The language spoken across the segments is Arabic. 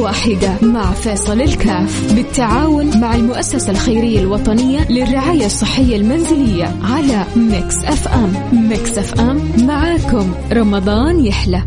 واحدة مع فيصل الكاف بالتعاون مع المؤسسة الخيرية الوطنية للرعاية الصحية المنزلية على Mix FM. Mix FM معاكم. رمضان يحلى.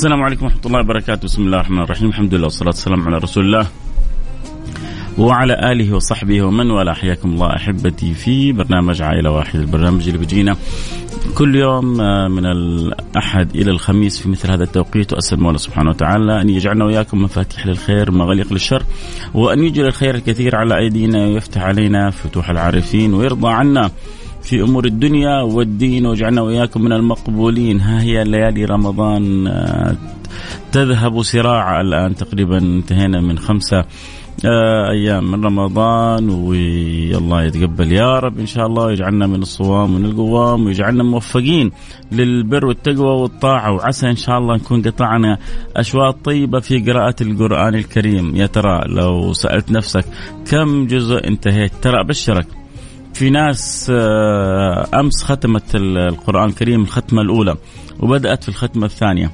السلام عليكم ورحمة الله وبركاته. بسم الله الرحمن الرحيم. الحمد لله والصلاة والسلام على رسول الله وعلى آله وصحبه ومن والاه. حياكم الله أحبتي في برنامج عائلة واحدة البرنامج اللي بيجينا كل يوم آه، من الأحد إلى الخميس في مثل هذا التوقيت. وأسأل الله سبحانه وتعالى أن يجعلنا وإياكم مفاتيح للخير مغاليق للشر وأن يجري الخير الكثير على أيدينا ويفتح علينا فتوح العارفين ويرضى عنا. في أمور الدنيا والدين واجعلنا وإياكم من المقبولين. ها هي ليالي رمضان. آه، تذهب سراعا الآن تقريبا انتهينا من خمسة آه، أيام من رمضان والله يتقبل يا رب إن شاء الله. يجعلنا من الصوام ومن القوام ويجعلنا موفقين للبر والتقوى والطاعة. وعسى إن شاء الله نكون قطعنا أشواط طيبة في قراءة القرآن الكريم. يا ترى لو سألت نفسك كم جزء انتهيت؟ ترى أبشرك. في ناس آه، أمس ختمت القرآن الكريم الختمة الأولى وبدأت في الختمة الثانية.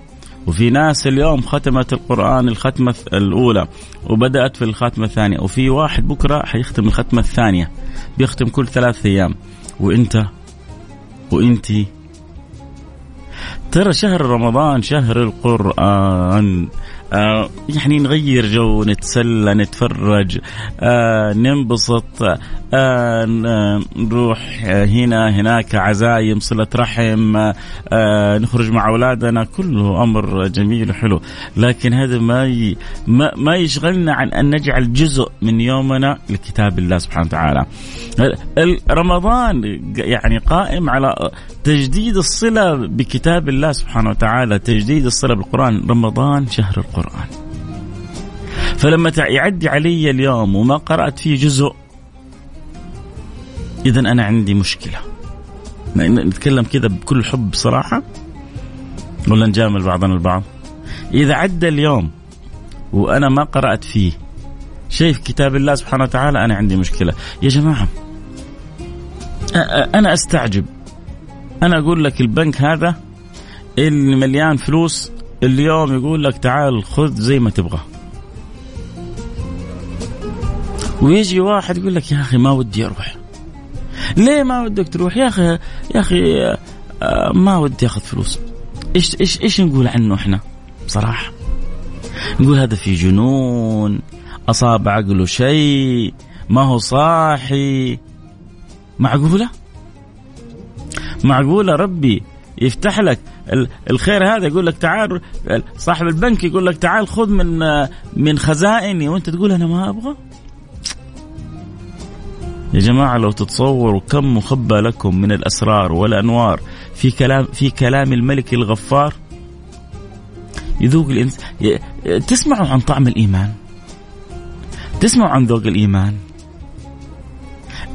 وفي ناس اليوم ختمت القرآن الختمة الأولى وبدأت في الختمة الثانية. وفي واحد بكرة حيختم الختمة الثانية بيختم كل ثلاث أيام. وأنت؟ وأنتي ترى شهر رمضان شهر القرآن. آه يعني نغير جو نتسلى نتفرج آه ننبسط آه نروح هنا هناك عزايم صلة رحم نخرج مع أولادنا كله أمر جميل وحلو. لكن هذا ما. ما, ما يشغلنا عن أن نجعل جزء من يومنا لكتاب الله سبحانه وتعالى. رمضان يعني قائم على تجديد الصلة بكتاب الله سبحانه وتعالى تجديد الصلة بالقرآن. رمضان شهر القرآن. فلما يعدي علي اليوم وما قرأت فيه جزء إذا أنا عندي مشكلة. نتكلم كذا بكل حب بصراحة ولا نجامل بعضنا البعض؟ إذا عدى اليوم وأنا ما قرأت فيه شيء في كتاب الله سبحانه وتعالى أنا عندي مشكلة. يا جماعة أنا أستعجب. أنا أقول لك البنك هذا اللي مليان فلوس اليوم يقول لك تعال خذ زي ما تبغى. ويجي واحد يقول لك يا أخي ما ودي أروح. ليه ما ودك تروح؟ يا أخي يا أخي آه، ما ودي أخذ فلوس. إيش إيش إيش نقول عنه إحنا؟ بصراحة. نقول هذا في جنون أصاب عقله شيء ما هو صاحي. معقولة؟ معقولة ربي يفتح لك الخير هذا يقول لك تعال صاحب البنك يقول لك تعال خذ من من خزائني وانت تقول أنا ما أبغى؟ يا جماعة لو تتصوروا كم مخبى لكم من الأسرار والأنوار في كلام في كلام الملك الغفار. يذوق الإنس... تسمعوا عن طعم الإيمان؟ تسمعوا عن ذوق الإيمان؟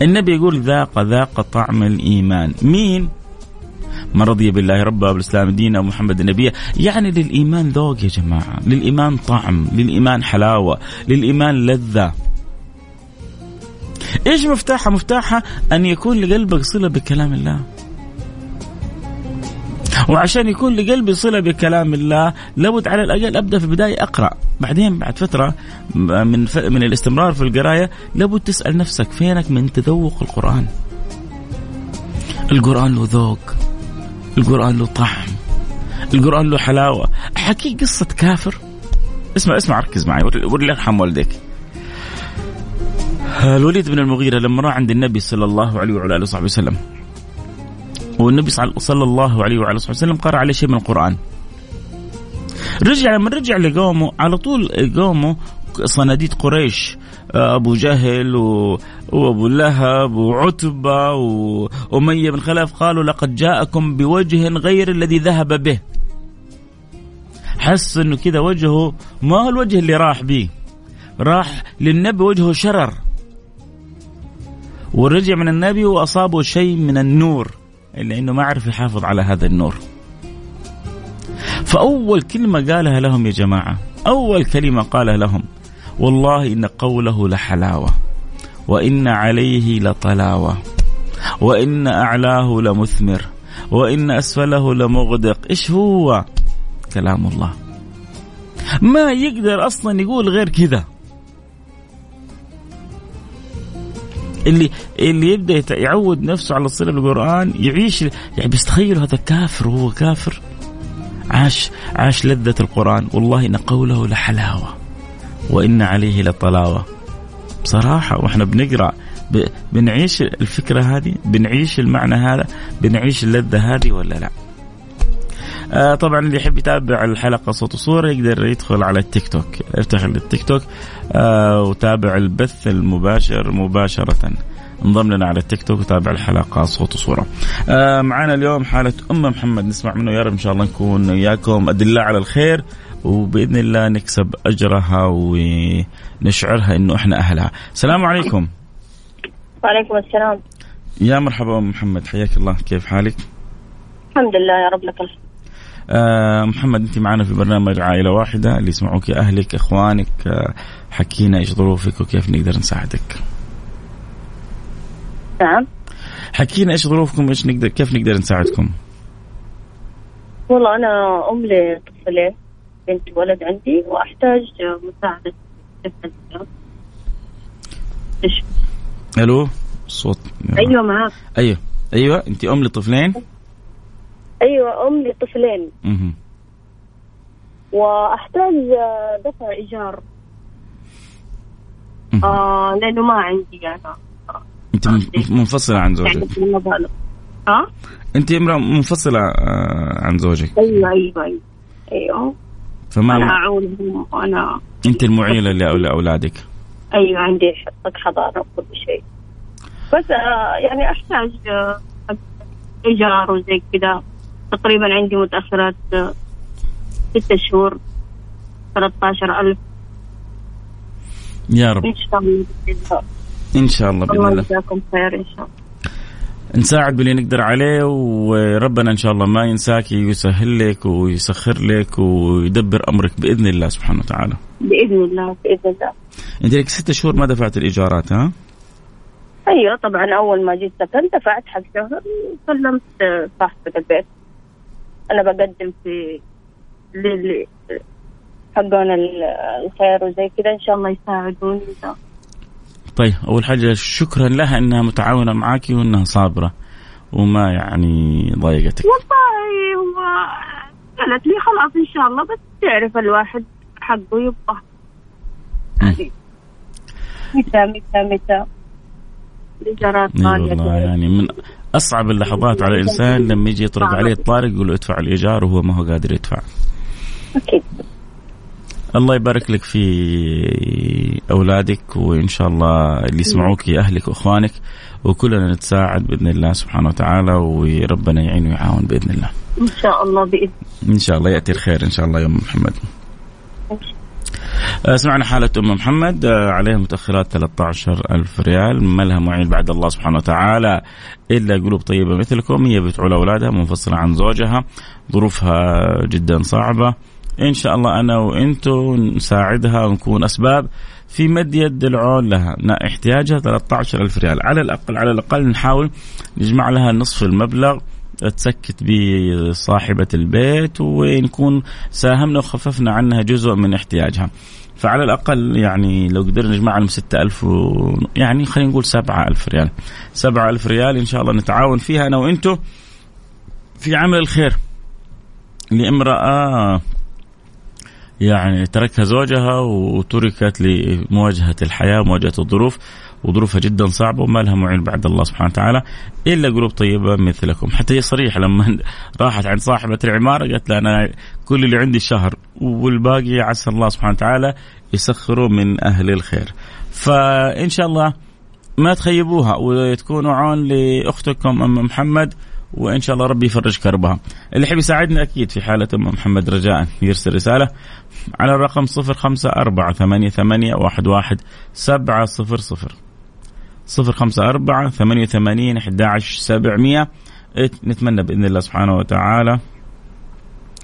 النبي يقول ذاق ذاق طعم الإيمان. مين؟ من رضي بالله ربا وبالاسلام دينا ومحمد نبيا يعني للإيمان ذوق يا جماعة. للإيمان طعم. للإيمان حلاوة. للإيمان لذة. إيش مفتاحها مفتاحها أن يكون لقلبك صلة بكلام الله. وعشان يكون لقلبي صلة بكلام الله لابد على الأقل أبدأ في البداية أقرأ. بعدين بعد فترة من من الاستمرار في القراية لابد تسأل نفسك فينك من تذوق القرآن؟ القرآن له ذوق. القرآن له طعم القرآن له حلاوة. حكي قصة كافر؟ اسمع اسمع ركز معي وري أرحم والديك. الوليد بن المغيرة لما راح عند النبي صلى الله عليه وعلى آله وصحبه وسلم والنبي صلى الله عليه وعلى صحبه وسلم قرأ عليه شيء من القرآن. رجع لما رجع لقومه على طول قومه صناديد قريش أبو جهل وأبو لهب وعتبة وأمية بن خلف قالوا لقد جاءكم بوجه غير الذي ذهب به. حس إنه كذا وجهه ما هو الوجه اللي راح به راح للنبي وجهه شرر. ورجع من النبي وأصابه شيء من النور. إلا إنه ما عرف يحافظ على هذا النور. فأول كلمة قالها لهم يا جماعة أول كلمة قالها لهم والله إن قوله لحلاوة وإن عليه لطلاوة وإن أعلاه لمثمر وإن أسفله لمغدق إيش هو؟ كلام الله. ما يقدر أصلا يقول غير كذا. اللي اللي يبدأ يعود نفسه على الصلة بالقرآن يعيش يعني بس تخيلوا هذا كافر وهو كافر. عاش عاش لذة القرآن. والله إن قوله لحلاوة. وإن عليه لطلاوة. بصراحة وإحنا بنقرأ بنعيش الفكرة هذه بنعيش المعنى هذا بنعيش اللذة هذه ولا لا؟ آه طبعا اللي يحب يتابع الحلقة صوت وصورة يقدر يدخل على التيك توك. افتح التيك توك آه وتابع البث المباشر مباشرة. انضم لنا على التيك توك وتابع الحلقة صوت وصورة. آه معنا اليوم حالة أم محمد نسمع منه. يا رب إن شاء الله نكون وياكم أدلة على الخير. وبإذن الله نكسب أجرها ونشعرها إنه إحنا أهلها. السلام عليكم. وعليكم السلام. يا مرحبا أم محمد حياك الله. كيف حالك؟ الحمد لله يا رب لك الحمد. آه محمد أنت معنا في برنامج عائلة واحدة اللي يسمعوك أهلك إخوانك آه حكينا إيش ظروفك وكيف نقدر نساعدك. نعم. حكينا إيش ظروفكم إيش نقدر كيف نقدر نساعدكم؟ والله أنا أم لطفلين. بنت ولد عندي وأحتاج مساعدة. ألو؟ صوت. أيوه معك أيوه. أيوه انت أم لطفلين؟ أيوه أم لطفلين. أها وأحتاج دفع إيجار. آه لأنه ما عندي أنا. انت منفصلة عن زوجك. ها؟ انت امرأة منفصلة آه، عن زوجك. أيوه أيوه أيوه. أيوه. فما أنا اعولهم وأنا أنت المعيلة لأولادك؟ أيوه عندي حق حضانه وكل شيء. بس آه يعني أحتاج آه إيجار وزي كذا. تقريبا عندي متأخرات آه ستة شهور 13000 يا رب. إن شاء الله إن شاء الله بإذن الله. جزاكم خير إن شاء الله. نساعد باللي نقدر عليه وربنا إن شاء الله ما ينساك ويسهل لك ويسخر لك ويدبر أمرك بإذن الله سبحانه وتعالى. بإذن الله بإذن الله. أنت لك ست شهور ما دفعت الإيجارات ها؟ أيوه طبعا أول ما جيت سكن دفعت حق شهر سلمت صاحبة البيت. أنا بقدم في للي حقون الخير وزي كذا إن شاء الله يساعدوني طيب أول حاجة شكرا لها إنها متعاونة معك وإنها صابرة وما يعني ضايقتك. والله هو قالت لي خلاص إن شاء الله بس تعرف الواحد حقه يبقى. متى متى متى والله يعني من أصعب اللحظات على الإنسان لما يجي يطرق عليه الطارق يقول له ادفع الإيجار وهو ما هو قادر يدفع. أكيد. الله يبارك لك في أولادك وإن شاء الله اللي يسمعوك اهلك وإخوانك وكلنا نتساعد بإذن الله سبحانه وتعالى وربنا يعين ويعاون بإذن الله. إن شاء الله بإذن إن شاء الله يأتي الخير إن شاء الله يا أم محمد. سمعنا حالة أم محمد عليها متأخرات 13 ألف ريال. ما لها معين بعد الله سبحانه وتعالى؟ إلا قلوب طيبة مثلكم هي بتعول أولادها منفصلة عن زوجها ظروفها جدا صعبة. إن شاء الله أنا وأنتم نساعدها ونكون أسباب في مد يد العون لها. احتياجها 13 ألف ريال. على الأقل على الأقل نحاول نجمع لها نصف المبلغ تسكت به صاحبة البيت ونكون ساهمنا وخففنا عنها جزء من احتياجها. فعلى الأقل يعني لو قدرنا نجمع لهم ستة ألف و... يعني خلينا نقول سبعة ألف ريال. سبعة ألف ريال إن شاء الله نتعاون فيها أنا وإنتو في عمل الخير لامرأة يعني تركها زوجها وتركت لمواجهة الحياة ومواجهة الظروف وظروفها جدا صعبة وما لها معين بعد الله سبحانه وتعالى إلا قلوب طيبة مثلكم. حتى هي صريحة لما راحت عند صاحبة العمارة قالت لها أنا كل اللي عندي الشهر والباقي عسى الله سبحانه وتعالى يسخره من أهل الخير. فإن شاء الله ما تخيبوها وتكونوا عون لأختكم أم محمد. وإن شاء الله ربي يفرج كربها اللي يحب يساعدنا أكيد في حالة أم محمد رجاء يرسل رسالة على الرقم صفر خمسة أربعة ثمانية, ثمانية واحد, واحد سبعة صفر صفر. صفر خمسة أربعة ثمانية ثمانين أحد سبعمية. نتمنى بإذن الله سبحانه وتعالى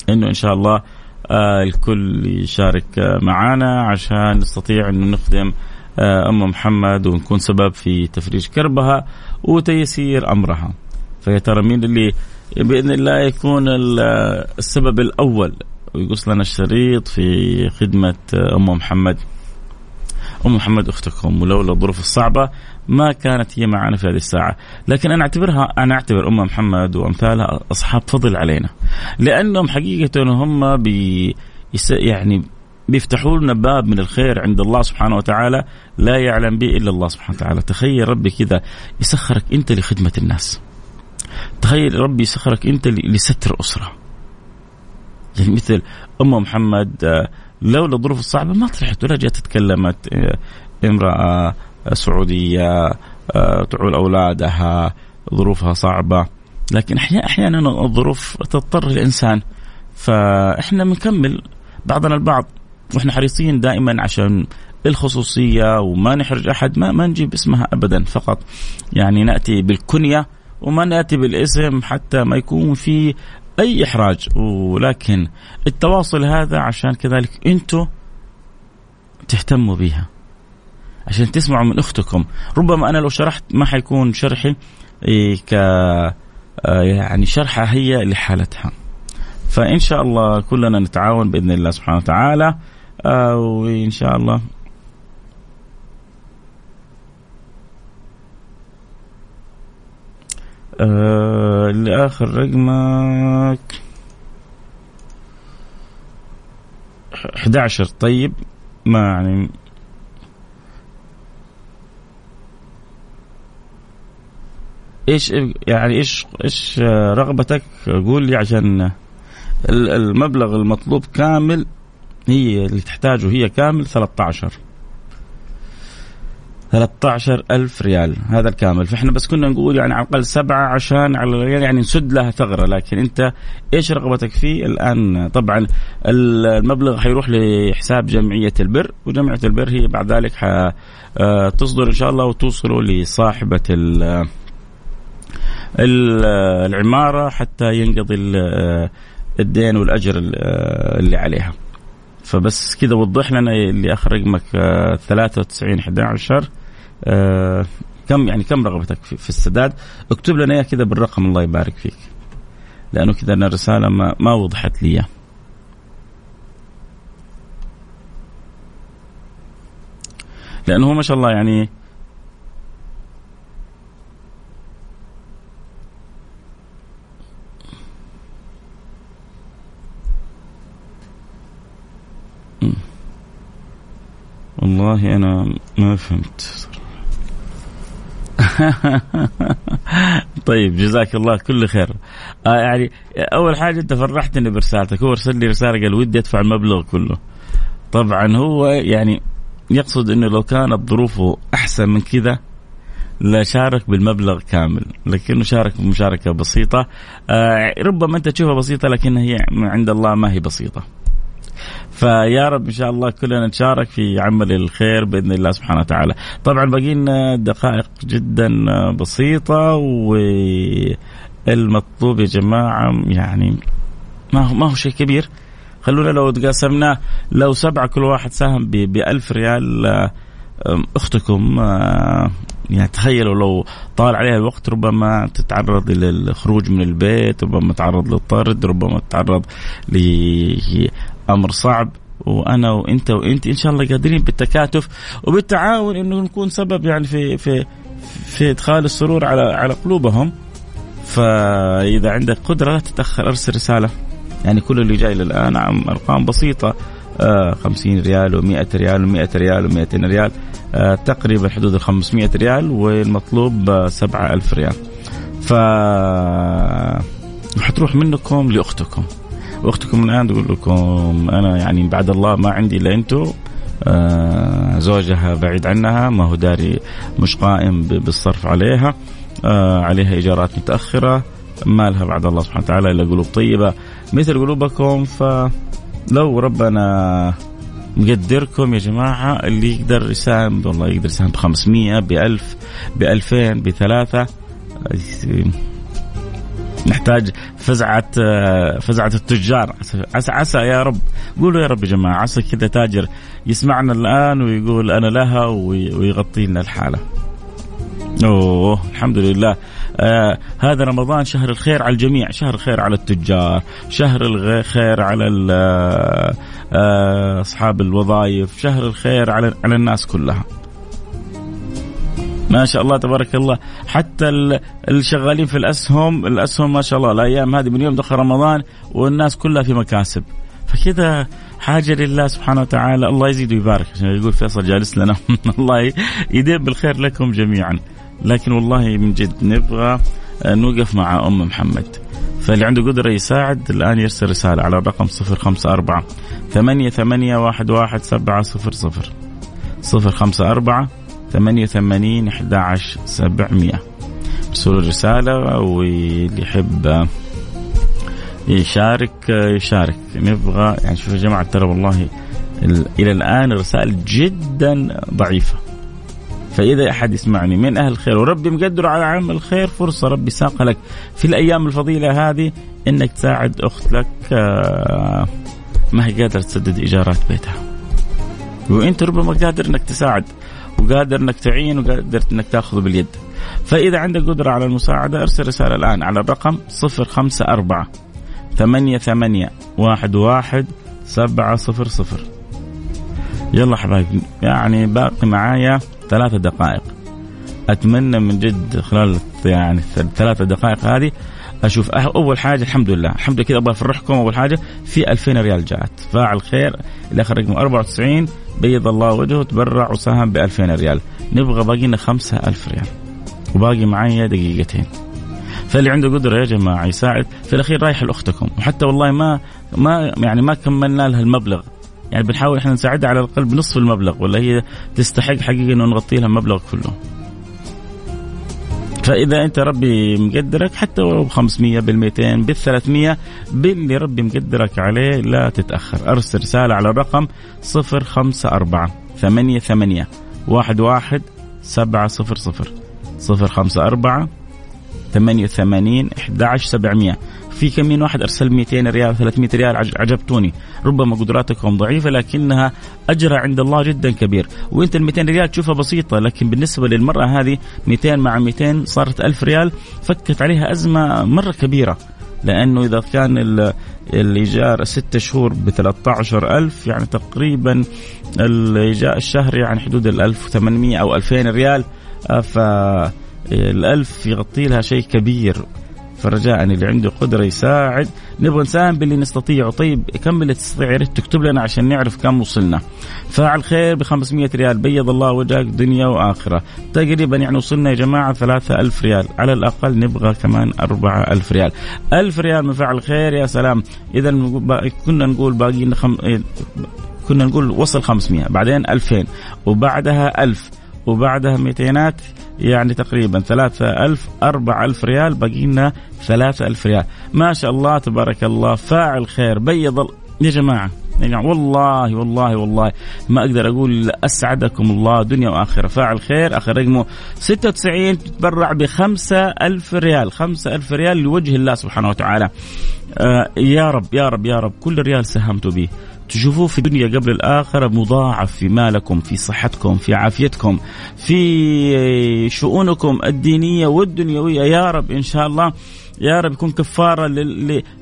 أنه إن شاء الله آه الكل يشارك معنا عشان نستطيع أنه نخدم آه أم محمد ونكون سبب في تفريج كربها وتيسير أمرها. فيا ترى مين اللي بإذن الله يكون السبب الأول ويقص لنا الشريط في خدمة أم محمد أم محمد أختكم ولولا الظروف الصعبة ما كانت هي معنا في هذه الساعة، لكن أنا أعتبرها أنا أعتبر أم محمد وأمثالها أصحاب فضل علينا. لأنهم حقيقة هم بي يعني بيفتحوا لنا باب من الخير عند الله سبحانه وتعالى لا يعلم به إلا الله سبحانه وتعالى، تخيل ربي كذا يسخرك أنت لخدمة الناس. تخيل ربي سخرك انت لستر أسرة. يعني مثل أم محمد آه، لولا الظروف الصعبة ما طلعت ولا جت تكلمت آه، امرأة سعودية آه، تعول أولادها ظروفها صعبة. لكن أحيانا الظروف تضطر الانسان فإحنا بنكمل بعضنا البعض. وإحنا حريصين دائما عشان الخصوصية وما نحرج أحد ما ما نجيب اسمها ابدا فقط. يعني نأتي بالكنية وما نأتي بالإسم حتى ما يكون في أي إحراج. ولكن التواصل هذا عشان كذلك أنتم تهتموا بها عشان تسمعوا من أختكم. ربما أنا لو شرحت ما حيكون شرحي إيه، ك آه، يعني شرحها هي لحالتها. فإن شاء الله كلنا نتعاون بإذن الله سبحانه وتعالى. آه، وإن شاء الله آه اللي اخر رقمك. 11 طيب. ما يعني إيش يعني إيش إيش رغبتك؟ قول لي عشان المبلغ المطلوب كامل هي اللي تحتاجه هي كامل 13 13 ألف ريال. هذا الكامل. فإحنا بس كنا نقول يعني على الأقل سبعة عشان على الريال يعني نسد لها ثغرة. لكن أنت إيش رغبتك فيه؟ الآن طبعا المبلغ حيروح لحساب جمعية البر وجمعية البر هي بعد ذلك آه، تصدر إن شاء الله وتوصله لصاحبة العمارة حتى ينقضي الدين والأجر اللي عليها. فبس كذا وضح لنا اللي اخر رقمك 93 11 آه كم يعني كم رغبتك في, السداد؟ اكتب لنا إياه كذا بالرقم الله يبارك فيك. لأنه كذا أنا الرسالة ما, ما وضحت لي لأنه ما شاء الله يعني والله أنا ما فهمت. طيب جزاك الله كل خير. آه يعني أول حاجة أنت فرحتني برسالتك. هو ارسل لي رسالة قال ودي أدفع المبلغ كله. طبعا هو يعني يقصد إنه لو كانت ظروفه أحسن من كذا لشارك بالمبلغ كامل. لكنه شارك بمشاركة بسيطة. آه ربما أنت تشوفها بسيطة لكنها هي عند الله ما هي بسيطة. فيا رب إن شاء الله كلنا نشارك في عمل الخير بإذن الله سبحانه وتعالى. طبعا باقي لنا دقائق جدا بسيطة والمطلوب يا جماعة يعني ما هو ما هو شيء كبير خلونا لو تقاسمناه لو سبعة كل واحد ساهم ب 1000 ريال أختكم يعني تخيلوا لو طال عليها الوقت ربما تتعرض للخروج من البيت ربما تتعرض للطرد ربما تتعرض أمر صعب وأنا وأنت وأنت إن شاء الله قادرين بالتكاتف وبالتعاون إنه نكون سبب يعني في في في إدخال السرور على على قلوبهم. فإذا عندك قدرة لا تتأخر أرسل رسالة. يعني كل اللي جاي للآن عم أرقام بسيطة. آه 50 ريال و100 ريال و100 ريال و200 ريال. آه تقريبا حدود ال 500 ريال والمطلوب آه 7000 ريال. ف حتروح منكم لأختكم. واختكم الآن تقول لكم أنا يعني بعد الله ما عندي إلا أنتم آه زوجها بعيد عنها ما هو داري مش قائم بالصرف عليها آه عليها إيجارات متأخرة ما لها بعد الله سبحانه وتعالى إلا قلوب طيبة. مثل قلوبكم فلو ربنا مقدركم يا جماعة اللي يقدر يساهم والله يقدر يساهم ب 500 ب 1000 ب 2000 بثلاثة نحتاج فزعة فزعة التجار. عسى عسى يا رب. قولوا يا رب يا جماعة عسى كذا تاجر يسمعنا الآن ويقول أنا لها ويغطي لنا الحالة. أوه الحمد لله. آه هذا رمضان شهر الخير على الجميع. شهر الخير على التجار شهر الخير على آه أصحاب الوظائف شهر الخير على على الناس كلها. ما شاء الله تبارك الله. حتى الشغالين في الاسهم الاسهم ما شاء الله. الأيام هذه من يوم دخل رمضان والناس كلها في مكاسب. فكذا حاجة لله سبحانه وتعالى. الله يزيد ويبارك. عشان يقول فيصل جالس لنا. الله يديم بالخير لكم جميعا. لكن والله من جد نبغى نوقف مع أم محمد. فاللي عنده قدرة يساعد الآن يرسل رسالة على الرقم صفر خمسة أربعة ثمانية ثمانية واحد واحد سبعة صفر صفر. صفر خمسة أربعة ثمانية وثمانين أحد عشر سبعمية. ارسلوا رسالة واللي يحب يشارك يشارك. نبغى يعني شوفوا يا جماعة ترى والله إلى الآن الرسائل جدا ضعيفة. فإذا أحد يسمعني من أهل الخير وربي مقدر على عمل الخير فرصة ربي ساق لك في الأيام الفضيلة هذه إنك تساعد أخت لك آه، ما هي قادرة تسدد إيجارات بيتها. وأنت ربما قادر إنك تساعد وقادر إنك تعين وقادر إنك تاخذ باليد. فإذا عندك قدرة على المساعدة أرسل رسالة الآن على الرقم 054 ثمانية ثمانية واحد واحد سبعة صفر صفر يلا حبايبي يعني باقي معايا ثلاثة دقائق أتمنى من جد خلال يعني الثلاثة دقائق هذه أشوف أول حاجة الحمد لله. الحمد لله كذا أبغى افرحكم أول حاجة. في 2000 ريال جاءت فاعل خير. اللي آخر رقم 94 بيض الله وجهه. تبرع وساهم ب 2000 ريال. نبغى باقي لنا 5000 ريال. وباقي معي دقيقتين. فاللي عنده قدرة يا جماعة يساعد. في الأخير رايح لأختكم. وحتى والله ما ما يعني ما كملنا لها المبلغ. يعني بنحاول إحنا نساعدها على الأقل بنصف المبلغ. ولا هي تستحق حقيقة إنه نغطي لها المبلغ كله. فإذا أنت ربي مقدرك حتى ولو ب 500 بال 200 بال 300 باللي ربي مقدرك عليه لا تتأخر. أرسل رسالة على الرقم 054 88 11 700 054 88 11700 في كم من واحد أرسل 200 ريال 300 ريال عجبتوني. ربما قدراتكم ضعيفة لكنها أجرها عند الله جدا كبير. وأنت ال 200 ريال تشوفها بسيطة لكن بالنسبة للمرأة هذه 200 مع 200 صارت 1000 ريال فكت عليها أزمة مرة كبيرة. لأنه إذا كان الإيجار ست شهور ب 13000 يعني تقريبا الايجار الشهر يعني حدود ال 1800 أو 2000 ريال. ف الألف يغطي لها شيء كبير. فرجاء اللي عنده قدرة يساعد. نبغى نساهم باللي نستطيعه طيب كم اللي تستطيع يا ريت تكتب لنا عشان نعرف كم وصلنا. فاعل خير ب 500 ريال. بيض الله وجهك دنيا وآخرة. تقريبا يعني وصلنا يا جماعة 3000 ريال. على الأقل نبغى كمان 4000 ريال. 1000 ريال من فعل خير يا سلام. اذا كنا نقول باقي خم... كنا نقول وصل 500 بعدين 2000 وبعدها 1000 وبعدها 200 يعني تقريبا ثلاثة ألف أربع ألف ريال باقي لنا ثلاثة ألف ريال. ما شاء الله تبارك الله فاعل خير. بيض يا جماعة يعني والله والله والله ما أقدر أقول أسعدكم الله دنيا وآخرة. فاعل خير آخر رقمه 96 تتبرع ب ألف ريال. ألف ريال لوجه الله سبحانه وتعالى. آه يا رب يا رب يا رب كل ريال ساهمتوا به. تشوفوه في الدنيا قبل الآخرة مضاعف في مالكم في صحتكم في عافيتكم في شؤونكم الدينية والدنيوية. يا رب إن شاء الله يا رب يكون كفارة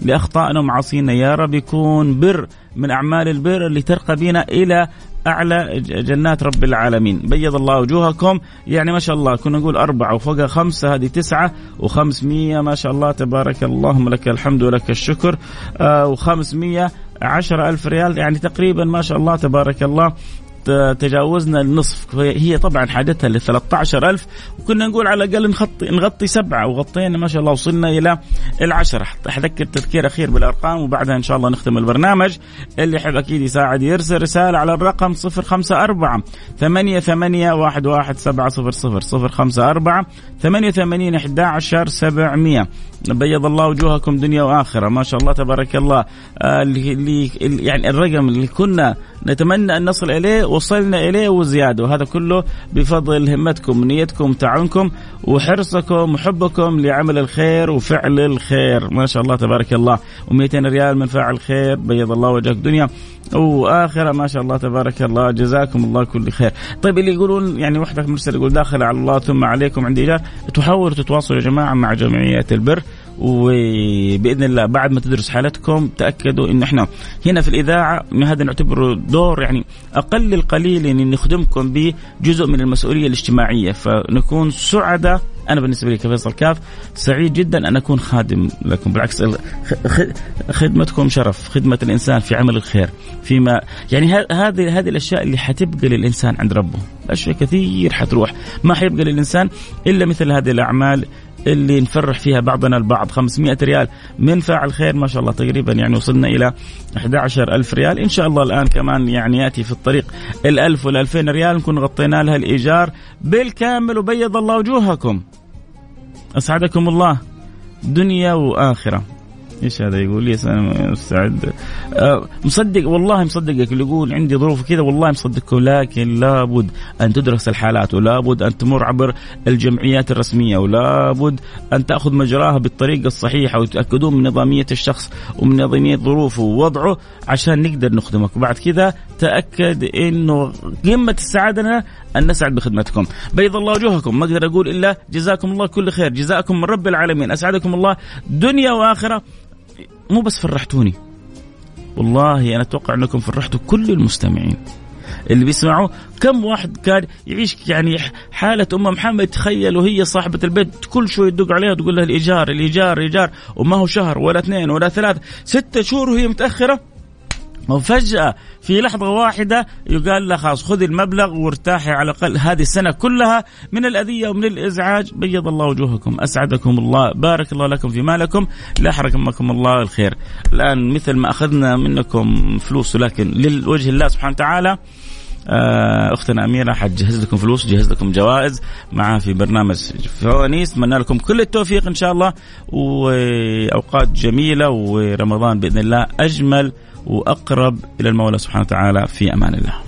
لأخطائنا ومعاصينا. يا رب يكون بر من أعمال البر اللي ترقى بنا إلى أعلى جنات رب العالمين. بيض الله وجوهكم. يعني ما شاء الله كنا نقول أربعة وفوق خمسة هذه تسعة وخمسمية. ما شاء الله تبارك اللهم لك الحمد ولك الشكر. آه وخمسمية عشرة ألف ريال يعني تقريبا ما شاء الله تبارك الله. تجاوزنا النصف. هي طبعا حاجتها ل 13000 وكنا نقول على الأقل نغطي نغطي سبعة وغطينا ما شاء الله وصلنا إلى العشرة. حذكر تذكير أخير بالأرقام وبعدها إن شاء الله نختم البرنامج. اللي يحب أكيد يساعد يرسل رسالة على الرقم 054 ثمانية ثمانية واحد واحد سبعة صفر صفر صفر خمسة أربعة ثمانية ثمانين أحد عشر سبعمية. بيض الله وجوهكم دنيا وآخرة. ما شاء الله تبارك الله آه اللي يعني الرقم اللي كنا نتمنى أن نصل إليه وصلنا إليه وزيادة. وهذا كله بفضل همتكم ونيتكم وتعاونكم وحرصكم وحبكم لعمل الخير وفعل الخير. ما شاء الله تبارك الله. و200 ريال من فاعل خير بيض الله وجهك دنيا. وآخرة ما شاء الله تبارك الله جزاكم الله كل خير. طيب اللي يقولون يعني وحده مرسل يقول داخل على الله ثم عليكم عندي إيجار تحاولوا تتواصلوا يا جماعة مع جمعيات البر. وبإذن الله بعد ما تدرس حالتكم تأكدوا إن إحنا هنا في الإذاعة هذا نعتبره دور يعني أقل القليل ان نخدمكم بجزء من المسؤولية الاجتماعية. فنكون سعداء. أنا بالنسبة لي كفيصل كاف سعيد جدا أن أكون خادم لكم. بالعكس خدمتكم شرف خدمة الإنسان في عمل الخير فيما يعني هذه هذه الأشياء اللي حتبقى للإنسان عند ربه. أشياء كثير حتروح. ما حيبقى للإنسان إلا مثل هذه الأعمال اللي نفرح فيها بعضنا البعض. 500 ريال من فاعل خير ما شاء الله تقريبا يعني وصلنا إلى 11 ألف ريال. إن شاء الله الآن كمان يعني يأتي في الطريق الألف والألفين ريال. نكون غطينا لها الإيجار بالكامل وبيض الله وجوهكم. أسعدكم الله. دنيا وآخرة. إيش هذا يقول؟ لي أنا مستعد. أه مصدق والله مصدقك اللي يقول عندي ظروف كذا والله مصدقكم لكن لابد أن تدرس الحالات ولابد أن تمر عبر الجمعيات الرسمية ولابد أن تأخذ مجراها بالطريقة الصحيحة ويتأكدون من نظامية الشخص ومن نظامية ظروفه ووضعه عشان نقدر نخدمك. وبعد كذا تأكد إنه قمة السعادة أن نسعد بخدمتكم. بيض الله وجوهكم ما أقدر أقول إلا جزاكم الله كل خير جزاكم من رب العالمين. أسعدكم الله دنيا وآخرة. مو بس فرحتوني. والله أنا أتوقع أنكم فرحتوا كل المستمعين. اللي بيسمعوا كم واحد كان يعيش يعني حالة أم محمد تخيل وهي صاحبة البيت كل شوي تدق عليها تقول لها الإيجار الإيجار الإيجار وما هو شهر ولا اثنين ولا ثلاث ستة شهور وهي متأخرة؟ وفجأة في لحظة واحدة يقال لها خلاص خذي المبلغ وارتاحي على الأقل. هذه السنة كلها من الأذية ومن الإزعاج. بيض الله وجوهكم أسعدكم الله بارك الله لكم في مالكم. لا حركمكم الله الخير. الآن مثل ما أخذنا منكم فلوس ولكن لوجه الله سبحانه وتعالى آه، أختنا أميرة حتجهز لكم فلوس جهز لكم جوائز. معها في برنامج فوانيس. اتمنى لكم كل التوفيق إن شاء الله. وأوقات جميلة ورمضان بإذن الله أجمل. وأقرب إلى المولى سبحانه وتعالى في أمان الله.